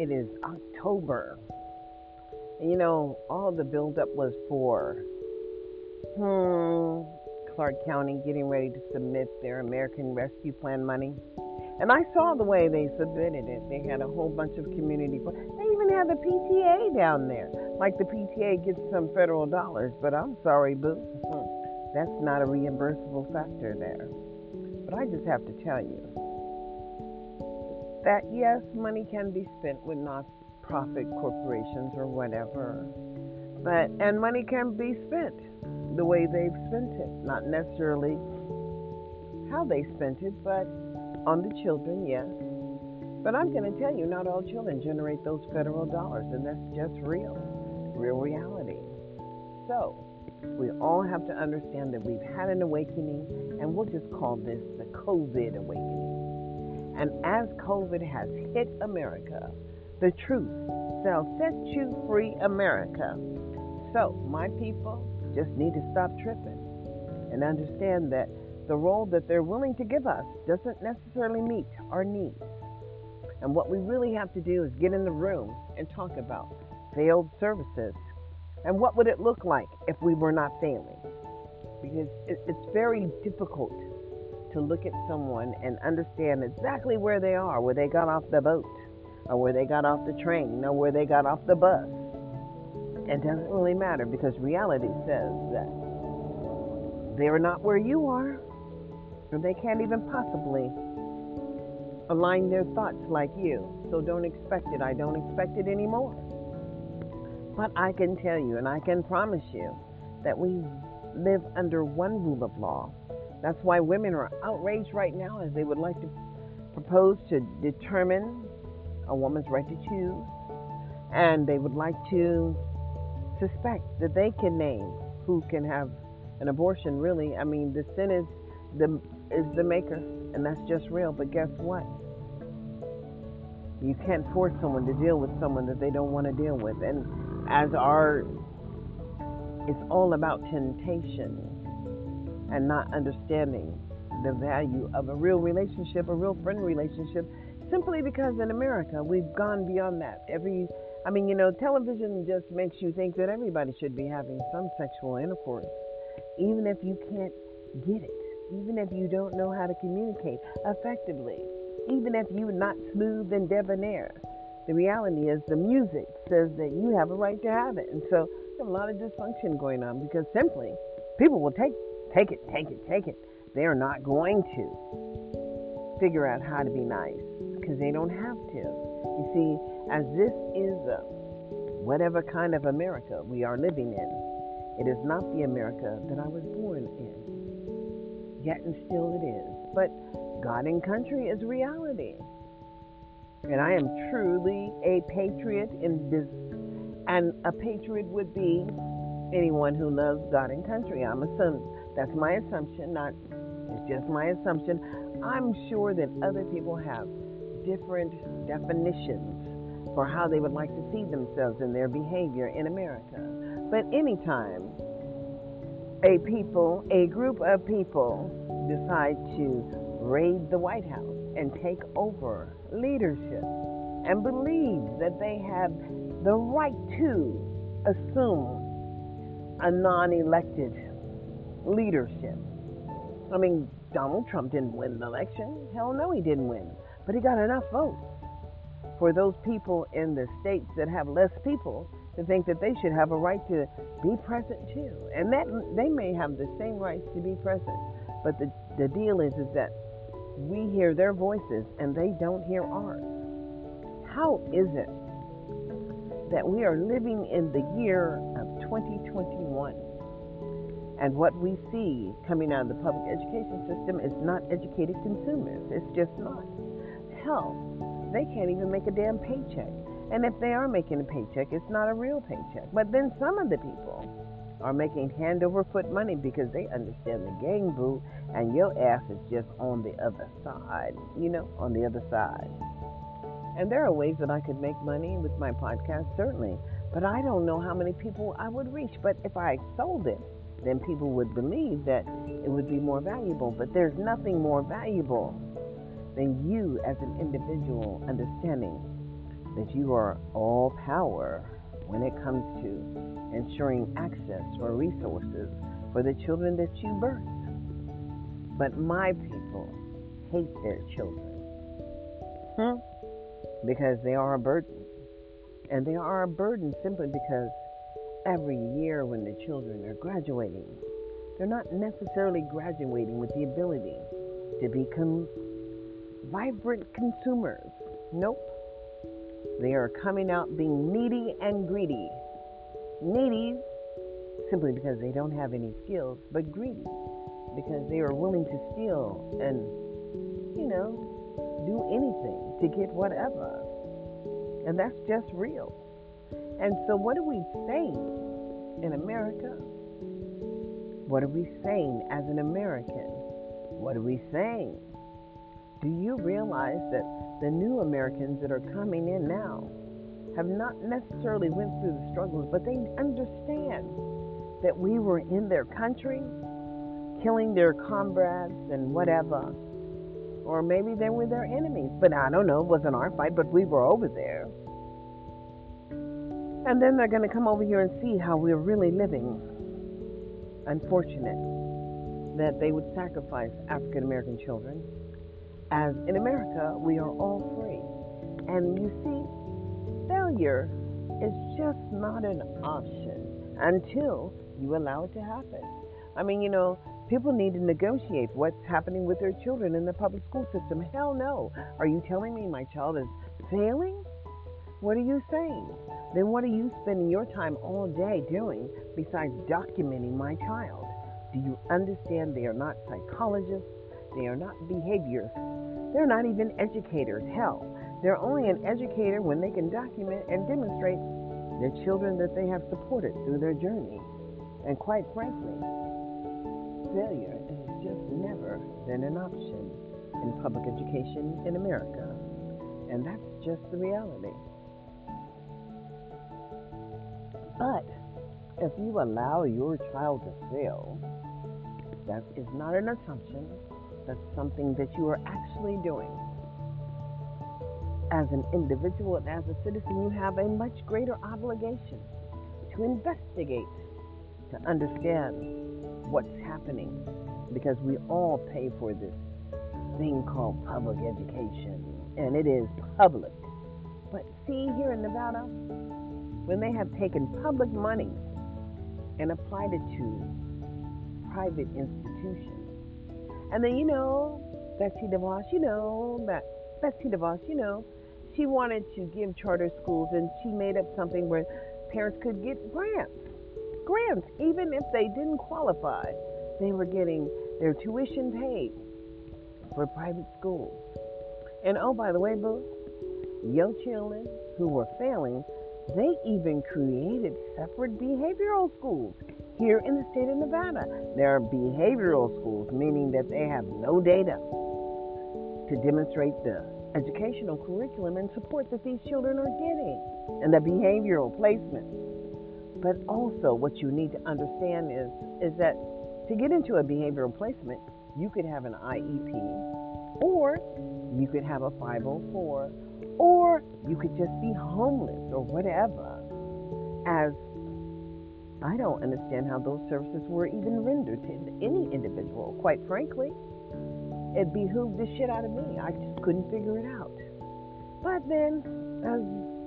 it is October. And you know, all the buildup was for hmm, Clark County getting ready to submit their American Rescue Plan money. And I saw the way they submitted it. They had a whole bunch of community. They even had the PTA down there. Like the PTA gets some federal dollars, but I'm sorry, boo. That's not a reimbursable factor there. But I just have to tell you that yes, money can be spent with not profit corporations or whatever. But and money can be spent the way they've spent it, not necessarily how they spent it, but on the children, yes. But I'm going to tell you, not all children generate those federal dollars, and that's just real, real reality. So, we all have to understand that we've had an awakening, and we'll just call this the COVID awakening. And as COVID has hit America, the truth shall set you free, America. So, my people just need to stop tripping and understand that the role that they're willing to give us doesn't necessarily meet our needs. And what we really have to do is get in the room and talk about failed services and what would it look like if we were not failing. Because it's very difficult to look at someone and understand exactly where they are, where they got off the boat, or where they got off the train, or where they got off the bus. It doesn't really matter because reality says that they are not where you are. Or they can't even possibly align their thoughts like you. So don't expect it. I don't expect it anymore. But I can tell you and I can promise you that we live under one rule of law. That's why women are outraged right now as they would like to propose to determine a woman's right to choose. And they would like to suspect that they can name who can have an abortion really. I mean, the sin is the is the maker, and that's just real. But guess what? You can't force someone to deal with someone that they don't want to deal with. And as our, it's all about temptation and not understanding the value of a real relationship, a real friend relationship, simply because in America we've gone beyond that. Every, I mean, you know, television just makes you think that everybody should be having some sexual intercourse, even if you can't get it even if you don't know how to communicate effectively, even if you're not smooth and debonair. The reality is the music says that you have a right to have it. And so a lot of dysfunction going on because simply people will take take it, take it, take it. They're not going to figure out how to be nice because they don't have to. You see, as this is a, whatever kind of America we are living in, it is not the America that I was born in yet and still it is. But God and country is reality. And I am truly a patriot in this, and a patriot would be anyone who loves God and country. I'm assuming that's my assumption, not it's just my assumption. I'm sure that other people have different definitions for how they would like to see themselves and their behavior in America. But anytime a people, a group of people decide to raid the White House and take over leadership and believe that they have the right to assume a non elected leadership. I mean, Donald Trump didn't win the election. Hell no, he didn't win. But he got enough votes for those people in the states that have less people to think that they should have a right to be present too. And that they may have the same rights to be present. But the, the deal is is that we hear their voices and they don't hear ours. How is it that we are living in the year of 2021 and what we see coming out of the public education system is not educated consumers? It's just not. Hell, they can't even make a damn paycheck. And if they are making a paycheck, it's not a real paycheck. But then some of the people are making hand over foot money because they understand the gang boot and your ass is just on the other side, you know, on the other side. And there are ways that I could make money with my podcast, certainly. But I don't know how many people I would reach. But if I sold it, then people would believe that it would be more valuable. But there's nothing more valuable than you as an individual understanding that you are all power when it comes to ensuring access for resources for the children that you birth. But my people hate their children. Hmm? Because they are a burden. And they are a burden simply because every year when the children are graduating, they're not necessarily graduating with the ability to become vibrant consumers. Nope. They are coming out being needy and greedy. Needy simply because they don't have any skills, but greedy because they are willing to steal and, you know, do anything to get whatever. And that's just real. And so, what are we saying in America? What are we saying as an American? What are we saying? Do you realize that the new Americans that are coming in now have not necessarily went through the struggles, but they understand that we were in their country, killing their comrades and whatever. Or maybe they were their enemies. But I don't know. It wasn't our fight, but we were over there. And then they're going to come over here and see how we're really living. Unfortunate that they would sacrifice African American children. As in America, we are all free. And you see, failure is just not an option until you allow it to happen. I mean, you know, people need to negotiate what's happening with their children in the public school system. Hell no. Are you telling me my child is failing? What are you saying? Then what are you spending your time all day doing besides documenting my child? Do you understand they are not psychologists? They are not behaviorists. They're not even educators. Hell, they're only an educator when they can document and demonstrate the children that they have supported through their journey. And quite frankly, failure has just never been an option in public education in America. And that's just the reality. But if you allow your child to fail, that is not an assumption. That's something that you are actually doing. As an individual and as a citizen, you have a much greater obligation to investigate to understand what's happening because we all pay for this thing called public education, and it is public. But see, here in Nevada, when they have taken public money and applied it to private institutions, and then you know, Betsy DeVos, you know, Betsy DeVos, you know, she wanted to give charter schools, and she made up something where parents could get grants grants, even if they didn't qualify. They were getting their tuition paid for private schools. And oh, by the way, boo, young children who were failing, they even created separate behavioral schools here in the state of Nevada. There are behavioral schools, meaning that they have no data to demonstrate the educational curriculum and support that these children are getting and the behavioral placement. But also, what you need to understand is is that to get into a behavioral placement, you could have an IEP, or you could have a 504, or you could just be homeless or whatever. As I don't understand how those services were even rendered to any individual. Quite frankly, it behooved the shit out of me. I just couldn't figure it out. But then, as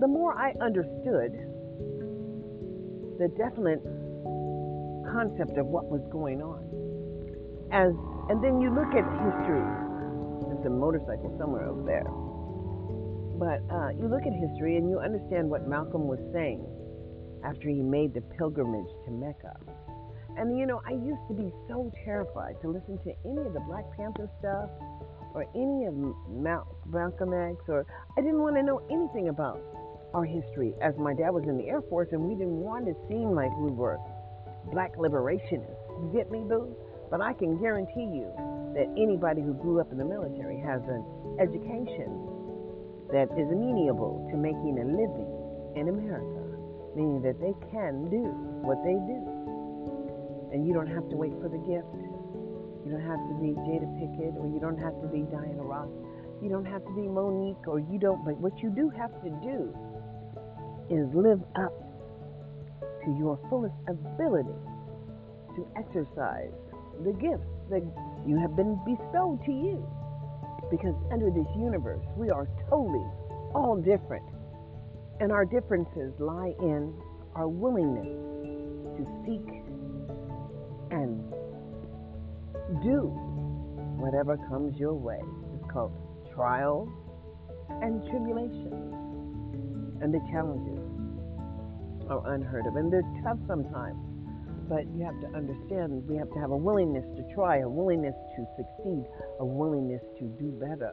the more I understood the definite concept of what was going on. As and then you look at history. There's a motorcycle somewhere over there. But uh, you look at history and you understand what Malcolm was saying after he made the pilgrimage to Mecca. And you know, I used to be so terrified to listen to any of the Black Panther stuff or any of Malcolm X, or I didn't want to know anything about our history as my dad was in the Air Force and we didn't want to seem like we were black liberationists. You get me, boo? But I can guarantee you that anybody who grew up in the military has an education that is amenable to making a living in America, meaning that they can do what they do. And you don't have to wait for the gift. You don't have to be Jada Pinkett or you don't have to be Diana Ross You don't have to be Monique or you don't, but what you do have to do is live up to your fullest ability to exercise the gifts that you have been bestowed to you. Because under this universe, we are totally all different. And our differences lie in our willingness to seek and do whatever comes your way. It's called trial and tribulation. And the challenges are unheard of. And they're tough sometimes. But you have to understand, we have to have a willingness to try, a willingness to succeed, a willingness to do better.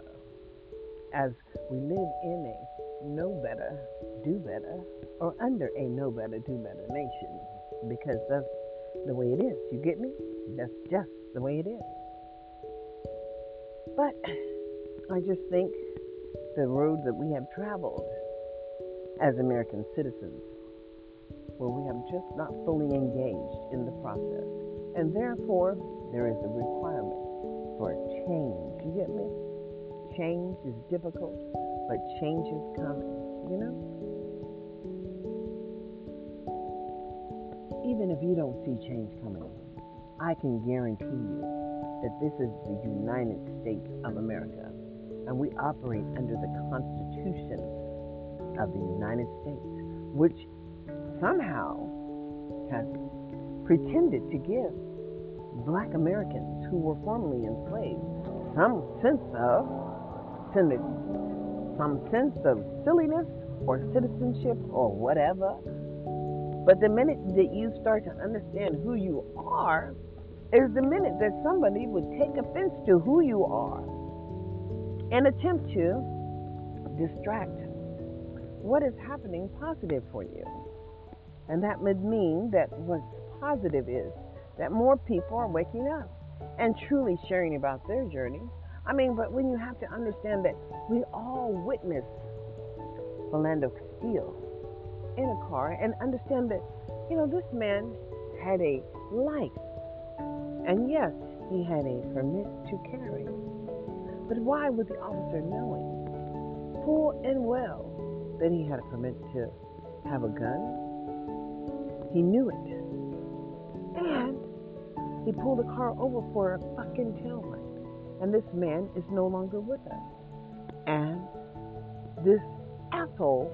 As we live in a know better, do better, or under a know better, do better nation. Because that's the way it is. You get me? That's just the way it is. But I just think the road that we have traveled as American citizens where we have just not fully engaged in the process. And therefore, there is a requirement for change. You get me? Change is difficult, but change is coming, you know? Even if you don't see change coming, I can guarantee you that this is the United States of America, and we operate under the Constitution of the United States, which somehow has pretended to give black Americans who were formerly enslaved some sense of some sense of silliness or citizenship or whatever. But the minute that you start to understand who you are, is the minute that somebody would take offense to who you are and attempt to distract what is happening positive for you. And that would mean that what's positive is that more people are waking up and truly sharing about their journey. I mean, but when you have to understand that we all witnessed Philando Castile in a car and understand that, you know, this man had a life. And yes, he had a permit to carry. But why would the officer knowing full and well that he had a permit to have a gun, he knew it. And he pulled a car over for a fucking tail light. And this man is no longer with us. And this asshole,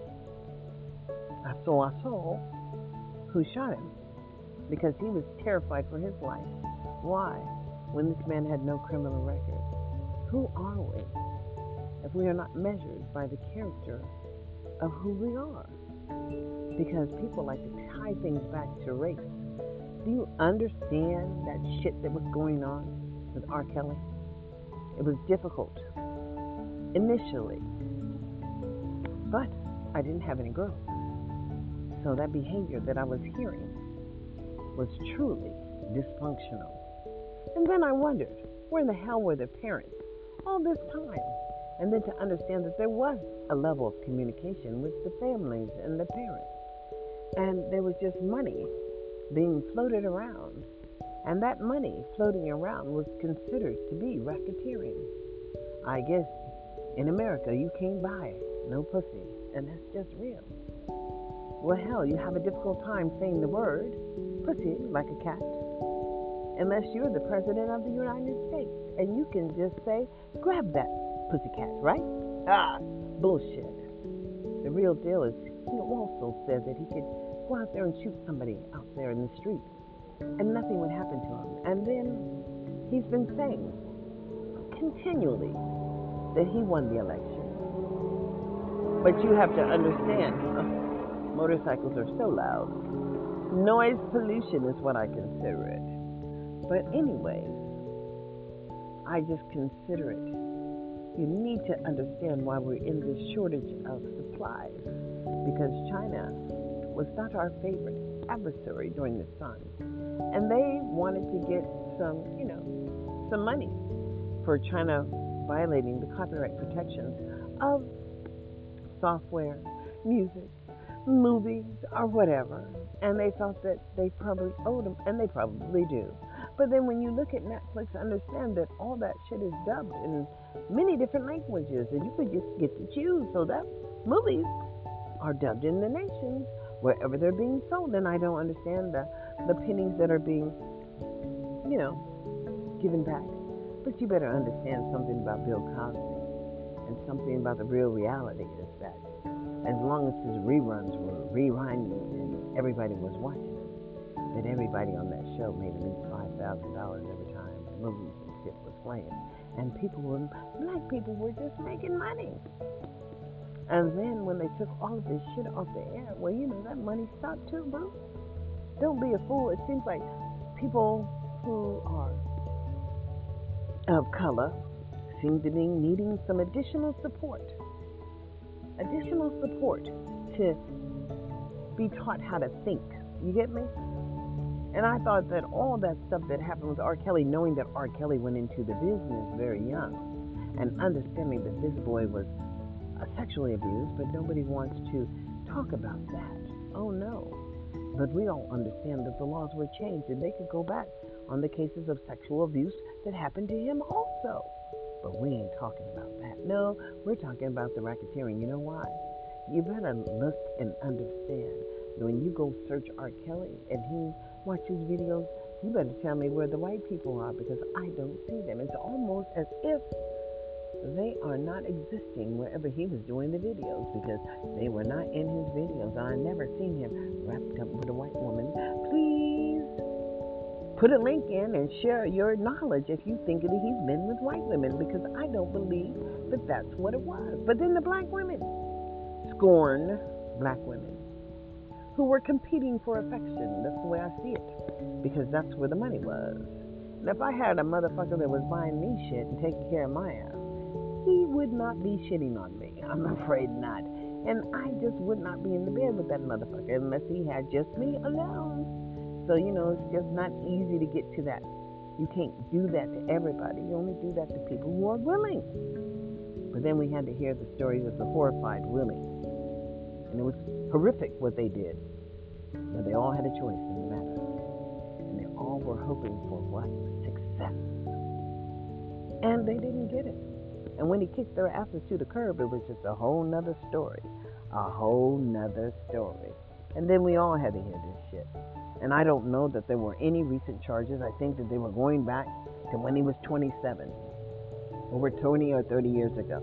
asshole, asshole, who shot him because he was terrified for his life. Why? When this man had no criminal record. Who are we if we are not measured by the character of who we are? Because people like to tie things back to race. Do you understand that shit that was going on with R. Kelly? It was difficult initially, but I didn't have any girls. So that behavior that I was hearing was truly dysfunctional. And then I wondered, where in the hell were their parents all this time? And then to understand that there was a level of communication with the families and the parents. And there was just money being floated around. And that money floating around was considered to be racketeering. I guess in America you can't buy no pussy, and that's just real. Well, hell, you have a difficult time saying the word pussy like a cat unless you're the president of the United States. And you can just say, grab that pussycat, right? Ah, bullshit. The real deal is he also said that he could go out there and shoot somebody out there in the street and nothing would happen to him. And then he's been saying continually that he won the election. But you have to understand, motorcycles are so loud. Noise pollution is what I consider it. But, anyways, I just consider it you need to understand why we're in this shortage of supplies because China was not our favorite adversary during this time. And they wanted to get some, you know, some money for China violating the copyright protections of software, music, movies, or whatever. And they thought that they probably owed them, and they probably do. But then when you look at Netflix, understand that all that shit is dubbed in many different languages, and you could just get to choose. So that movies are dubbed in the nations wherever they're being sold, and I don't understand the the pennies that are being, you know, given back. But you better understand something about Bill Cosby and something about the real reality is that as long as his reruns were rewinding and everybody was watching it, that everybody on that show made at least every time movies and shit was playing, and people were black people were just making money. And then when they took all of this shit off the air, well, you know that money stopped too, bro. Don't be a fool. It seems like people who are of color seem to be needing some additional support additional support to be taught how to think. You get me? And I thought that all that stuff that happened with R. Kelly, knowing that R. Kelly went into the business very young and understanding that this boy was uh, sexually abused, but nobody wants to talk about that. Oh no. But we all understand that the laws were changed and they could go back on the cases of sexual abuse that happened to him also. But we ain't talking about that. No, we're talking about the racketeering. You know why? You better look and understand that when you go search R. Kelly and he watches videos, you better tell me where the white people are because I don't see them. It's almost as if they are not existing wherever he was doing the videos because they were not in his videos. I never seen him wrapped up with a white woman. Please put a link in and share your knowledge if you think that he's been with white women because I don't believe that that's what it was. But then the black women scorn black women who were competing for affection. That's the way I see it because that's where the money was. And if I had a motherfucker that was buying me shit and taking care of my ass, he would not be shitting on me. I'm afraid not. And I just would not be in the bed with that motherfucker unless he had just me alone. So, you know, it's just not easy to get to that. You can't do that to everybody. You only do that to people who are willing. But then we had to hear the stories of the horrified Willie. And it was horrific what they did. But they all had a choice in the matter. And they all were hoping for what? Success. And they didn't get it. And when he kicked their asses to the curb, it was just a whole nother story. A whole nother story. And then we all had to hear this shit. And I don't know that there were any recent charges. I think that they were going back to when he was 27, over 20 or 30 years ago,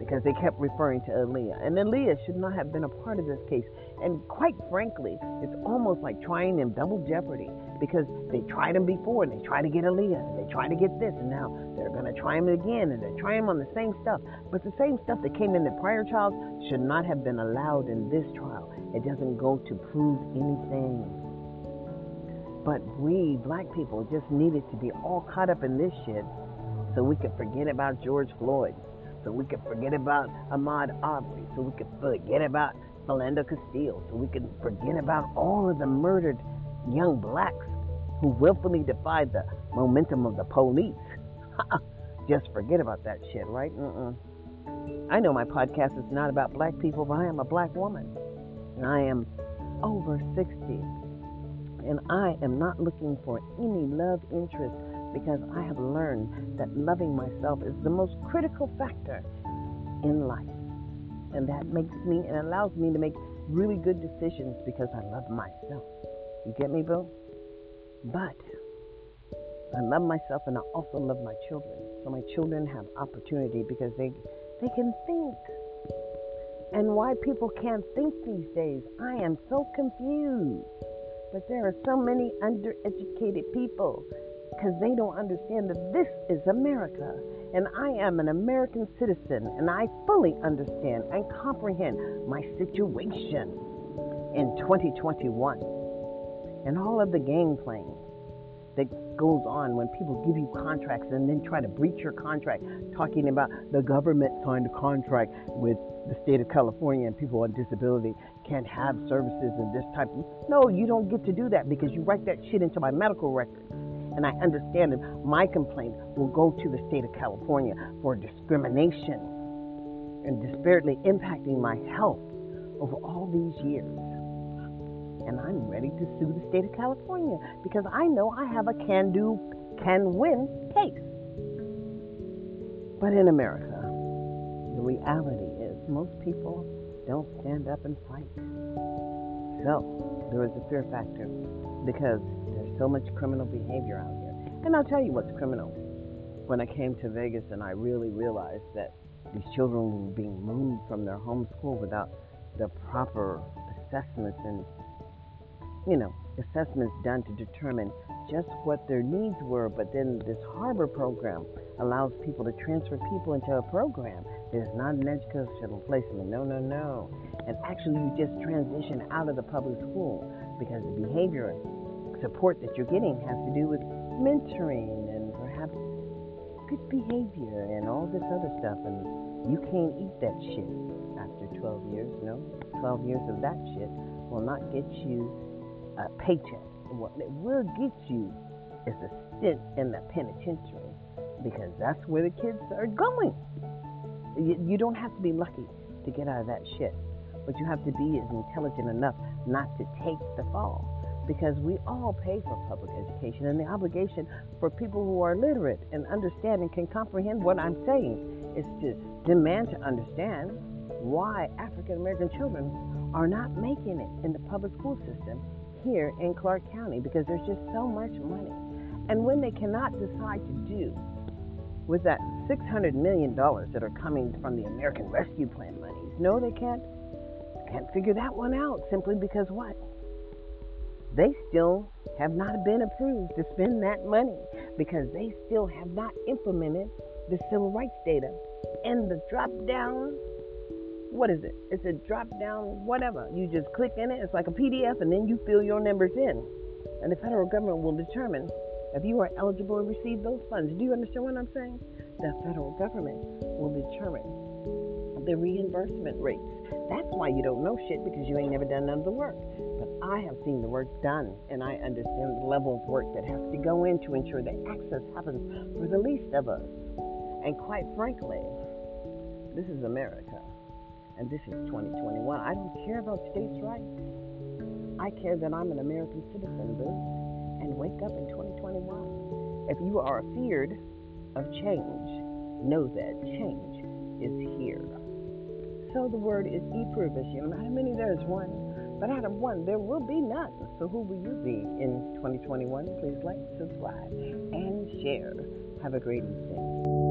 because they kept referring to Aaliyah. And Aaliyah should not have been a part of this case. And quite frankly, it's almost like trying them double jeopardy because they tried him before and they tried to get Aaliyah and they tried to get this and now they're going to try him again and they're trying him on the same stuff. But the same stuff that came in the prior trials should not have been allowed in this trial. It doesn't go to prove anything. But we, black people, just needed to be all caught up in this shit so we could forget about George Floyd, so we could forget about Ahmaud Arbery, so we could forget about Philando Castile, so we could forget about all of the murdered young blacks who willfully defied the momentum of the police. just forget about that shit, right? Mm-mm. I know my podcast is not about black people, but I am a black woman. And I am over 60 and I am not looking for any love interest because I have learned that loving myself is the most critical factor in life. And that makes me and allows me to make really good decisions because I love myself. You get me, Bill? But I love myself and I also love my children. So my children have opportunity because they they can think. And why people can't think these days, I am so confused. But there are so many undereducated people because they don't understand that this is America. And I am an American citizen and I fully understand and comprehend my situation in 2021 and all of the game playing that goes on when people give you contracts and then try to breach your contract, talking about the government signed a contract with the state of California and people on disability can't have services and this type of. No, you don't get to do that because you write that shit into my medical records. And I understand that my complaint will go to the state of California for discrimination and disparately impacting my health over all these years. And I'm ready to sue the state of California because I know I have a can do can win case. But in America, the reality is most people don't stand up and fight. So there is a fear factor because so much criminal behavior out here. And I'll tell you what's criminal. When I came to Vegas and I really realized that these children were being moved from their home school without the proper assessments and, you know, assessments done to determine just what their needs were. But then this harbor program allows people to transfer people into a program that is not an educational placement. No, no, no. And actually, you just transition out of the public school because the behavior support that you're getting has to do with mentoring and perhaps good behavior and all this other stuff. And you can't eat that shit after 12 years. No, 12 years of that shit will not get you a paycheck. What it will get you is a stint in the penitentiary because that's where the kids are going. You, you don't have to be lucky to get out of that shit. What you have to be is intelligent enough not to take the fall. Because we all pay for public education, and the obligation for people who are literate and understand and can comprehend what I'm saying is to demand to understand why African American children are not making it in the public school system here in Clark County because there's just so much money. And when they cannot decide to do with that $600 million that are coming from the American Rescue Plan monies. No, they can't can't figure that one out simply because what? They still have not been approved to spend that money because they still have not implemented the civil rights data. And the drop down, what is it? It's a drop down whatever. You just click in it, it's like a PDF, and then you fill your numbers in. And the federal government will determine if you are eligible to receive those funds. Do you understand what I'm saying? The federal government will determine the reimbursement rates. That's why you don't know shit because you ain't never done none of the work. I have seen the work done and I understand the level of work that has to go in to ensure that access happens for the least of us. And quite frankly, this is America and this is 2021. I don't care about states' rights. I care that I'm an American citizen, boo and wake up in 2021. If you are feared of change, know that change is here. So the word is matter how many there's one, but out of one there will be none. So who will you be in 2021? Please like, subscribe, and share. Have a great evening.